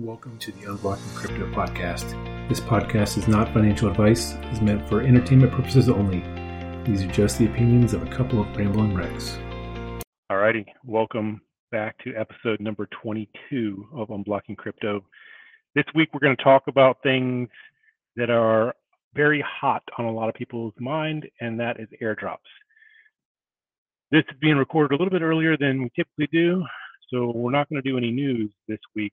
Welcome to the Unblocking Crypto podcast. This podcast is not financial advice, is meant for entertainment purposes only. These are just the opinions of a couple of rambling wrecks. All righty. welcome back to episode number 22 of Unblocking Crypto. This week we're going to talk about things that are very hot on a lot of people's mind, and that is airdrops. This is being recorded a little bit earlier than we typically do, so we're not going to do any news this week,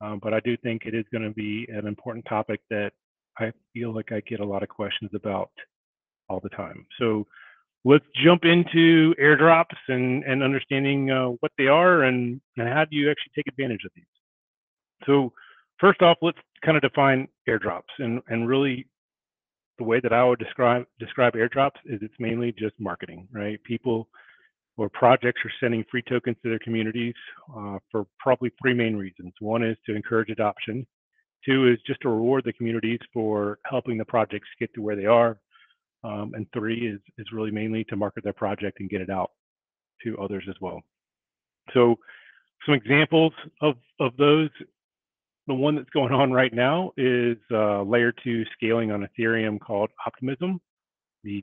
um, but I do think it is going to be an important topic that I feel like I get a lot of questions about all the time. So let's jump into airdrops and, and understanding uh, what they are and, and how do you actually take advantage of these. So first off, let's kind of define airdrops and, and really the way that I would describe describe airdrops is it's mainly just marketing, right? People or projects are sending free tokens to their communities uh, for probably three main reasons. One is to encourage adoption. Two is just to reward the communities for helping the projects get to where they are. Um, and three is, is really mainly to market their project and get it out to others as well. So some examples of, of those, the one that's going on right now is uh, layer two scaling on Ethereum called Optimism. The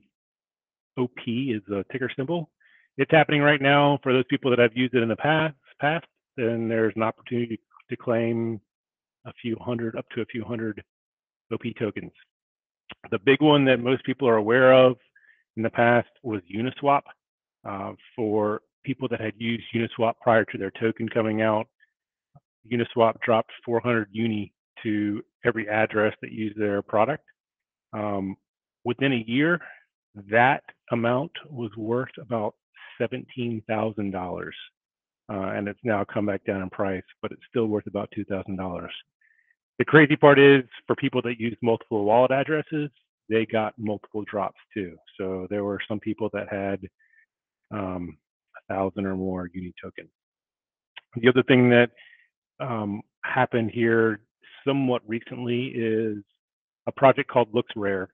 OP is a ticker symbol it's happening right now for those people that have used it in the past. Past, then there's an opportunity to claim a few hundred, up to a few hundred OP tokens. The big one that most people are aware of in the past was Uniswap. Uh, for people that had used Uniswap prior to their token coming out, Uniswap dropped 400 uni to every address that used their product. Um, within a year, that amount was worth about $17,000. Uh, and it's now come back down in price, but it's still worth about $2,000. The crazy part is for people that use multiple wallet addresses, they got multiple drops too. So there were some people that had um, a thousand or more uni tokens. The other thing that um, happened here somewhat recently is a project called LooksRare,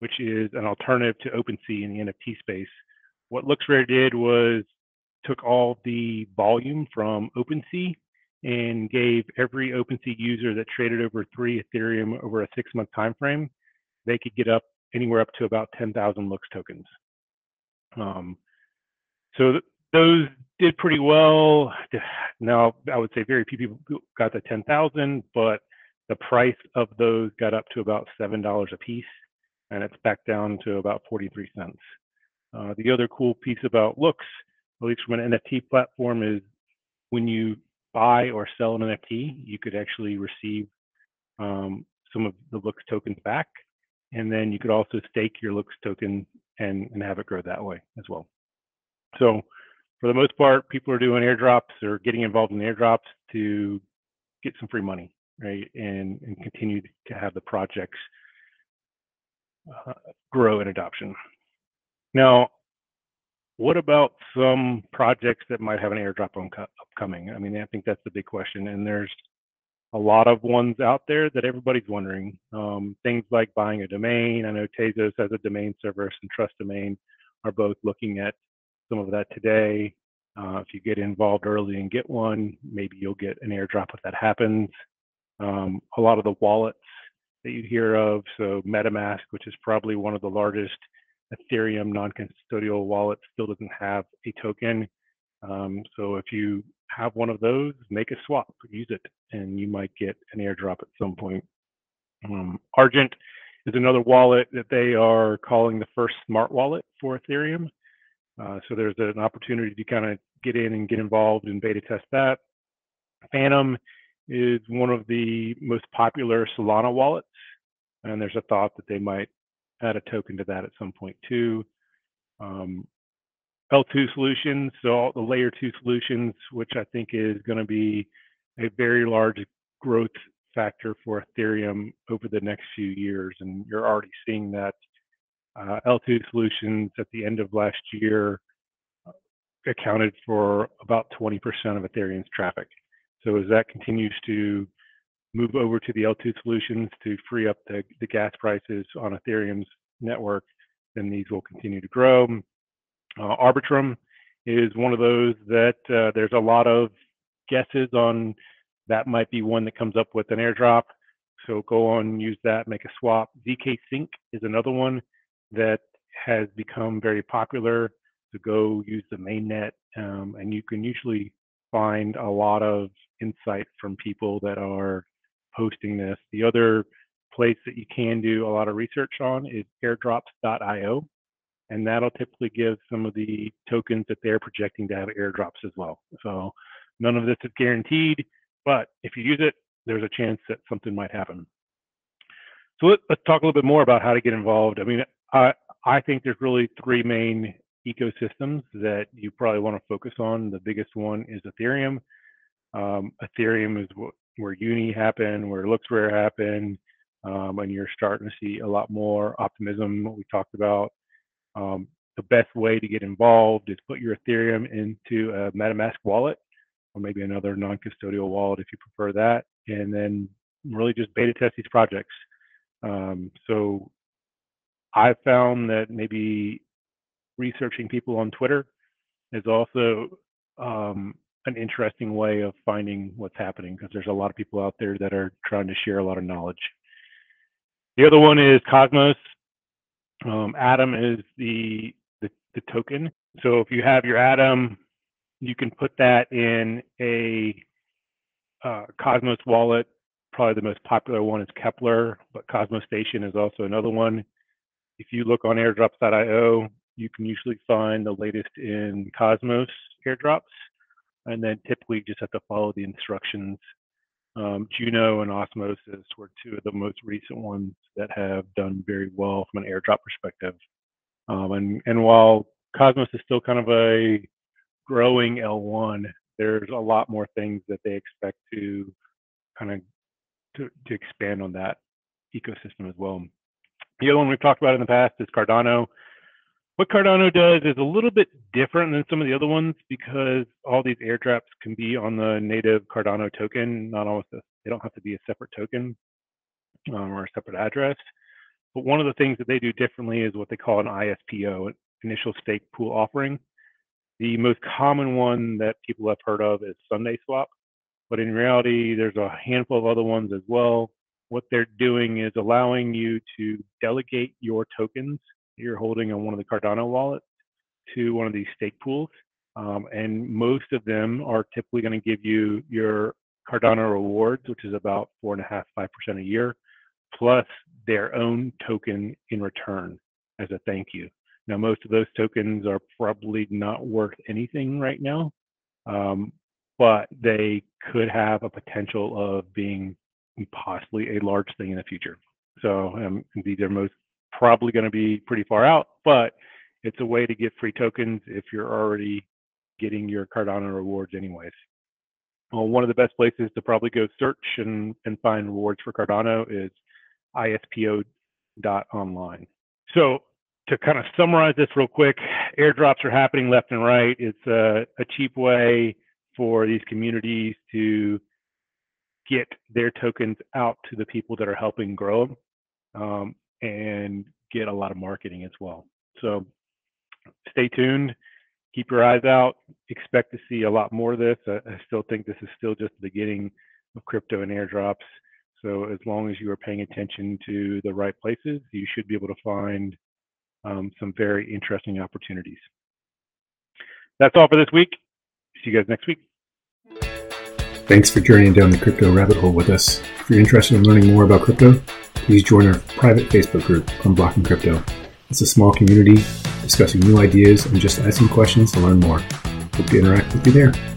which is an alternative to OpenSea in the NFT space what LooksRare did was took all the volume from OpenSea and gave every OpenSea user that traded over three Ethereum over a six month time frame, they could get up anywhere up to about 10,000 Looks tokens. Um, so th- those did pretty well. Now, I would say very few people got the 10,000, but the price of those got up to about $7 a piece, and it's back down to about 43 cents. Uh, the other cool piece about Looks, at least from an NFT platform, is when you buy or sell an NFT, you could actually receive um, some of the Looks tokens back, and then you could also stake your Looks token and, and have it grow that way as well. So, for the most part, people are doing airdrops or getting involved in airdrops to get some free money, right, and and continue to have the projects uh, grow in adoption. Now, what about some projects that might have an airdrop upcoming? I mean, I think that's the big question. And there's a lot of ones out there that everybody's wondering. Um, things like buying a domain. I know Tezos has a domain service and Trust Domain are both looking at some of that today. Uh, if you get involved early and get one, maybe you'll get an airdrop if that happens. Um, a lot of the wallets that you hear of, so MetaMask, which is probably one of the largest Ethereum non-custodial wallet still doesn't have a token. Um, so if you have one of those, make a swap, use it, and you might get an airdrop at some point. Um, Argent is another wallet that they are calling the first smart wallet for Ethereum. Uh, so there's an opportunity to kind of get in and get involved and beta test that. Phantom is one of the most popular Solana wallets, and there's a thought that they might add a token to that at some point too. Um, L2 solutions, so all the layer two solutions, which I think is going to be a very large growth factor for Ethereum over the next few years. And you're already seeing that uh, L2 solutions at the end of last year uh, accounted for about 20% of Ethereum's traffic. So as that continues to move over to the L2 solutions to free up the, the gas prices on Ethereum's network, then these will continue to grow. Uh, Arbitrum is one of those that uh, there's a lot of guesses on that might be one that comes up with an airdrop. So go on, use that, make a swap. ZK Sync is another one that has become very popular. To go use the mainnet, um, and you can usually find a lot of insight from people that are posting this. The other place that you can do a lot of research on is airdrops.io, and that'll typically give some of the tokens that they're projecting to have airdrops as well. So none of this is guaranteed, but if you use it, there's a chance that something might happen. So let, us talk a little bit more about how to get involved. I mean, I, I think there's really three main ecosystems that you probably want to focus on. The biggest one is Ethereum. Um, Ethereum is what, where Uni happened, where LooksRare happened, um, and you're starting to see a lot more optimism. What we talked about. Um, the best way to get involved is put your Ethereum into a MetaMask wallet, or maybe another non-custodial wallet if you prefer that, and then really just beta test these projects. Um, so I found that maybe researching people on Twitter is also um, an interesting way of finding what's happening because there's a lot of people out there that are trying to share a lot of knowledge. The other one is Cosmos. Um, Atom is the, the, the token. So if you have your Atom, you can put that in a uh, Cosmos wallet. Probably the most popular one is Keplr, but Cosmostation is also another one. If you look on airdrops.io, you can usually find the latest in Cosmos airdrops, and then typically just have to follow the instructions. Um, Juno and Osmosis were two of the most recent ones that have done very well from an airdrop perspective. Um, and, and while Cosmos is still kind of a growing L1, there's a lot more things that they expect to kind of to, to expand on that ecosystem as well. The other one we've talked about in the past is Cardano. What Cardano does is a little bit different than some of the other ones because all these airdrops can be on the native Cardano token, not almost a, they don't have to be a separate token um, or a separate address. But one of the things that they do differently is what they call an ISPO, initial stake pool offering. The most common one that people have heard of is SundaeSwap, but in reality, there's a handful of other ones as well. What they're doing is allowing you to delegate your tokens you're holding on one of the Cardano wallets to one of these stake pools. Um, and most of them are typically going to give you your Cardano rewards, which is about four and a half, five percent a year, plus their own token in return as a thank you. Now, most of those tokens are probably not worth anything right now, um, but they could have a potential of being possibly a large thing in the future. So um, these are most probably going to be pretty far out, but it's a way to get free tokens if you're already getting your Cardano rewards anyways. Well, one of the best places to probably go search and, and find rewards for Cardano is ispo.online. So to kind of summarize this real quick, airdrops are happening left and right. It's a, a cheap way for these communities to get their tokens out to the people that are helping grow them. Um, and get a lot of marketing as well. So stay tuned, keep your eyes out, expect to see a lot more of this. I, I still think this is still just the beginning of crypto and airdrops. So as long as you are paying attention to the right places, you should be able to find um, some very interesting opportunities. That's all for this week. See you guys next week. Thanks for journeying down the crypto rabbit hole with us. If you're interested in learning more about crypto, please join our private Facebook group, Unblocking Crypto. It's a small community discussing new ideas and just asking questions to learn more. Hope to interact with you there.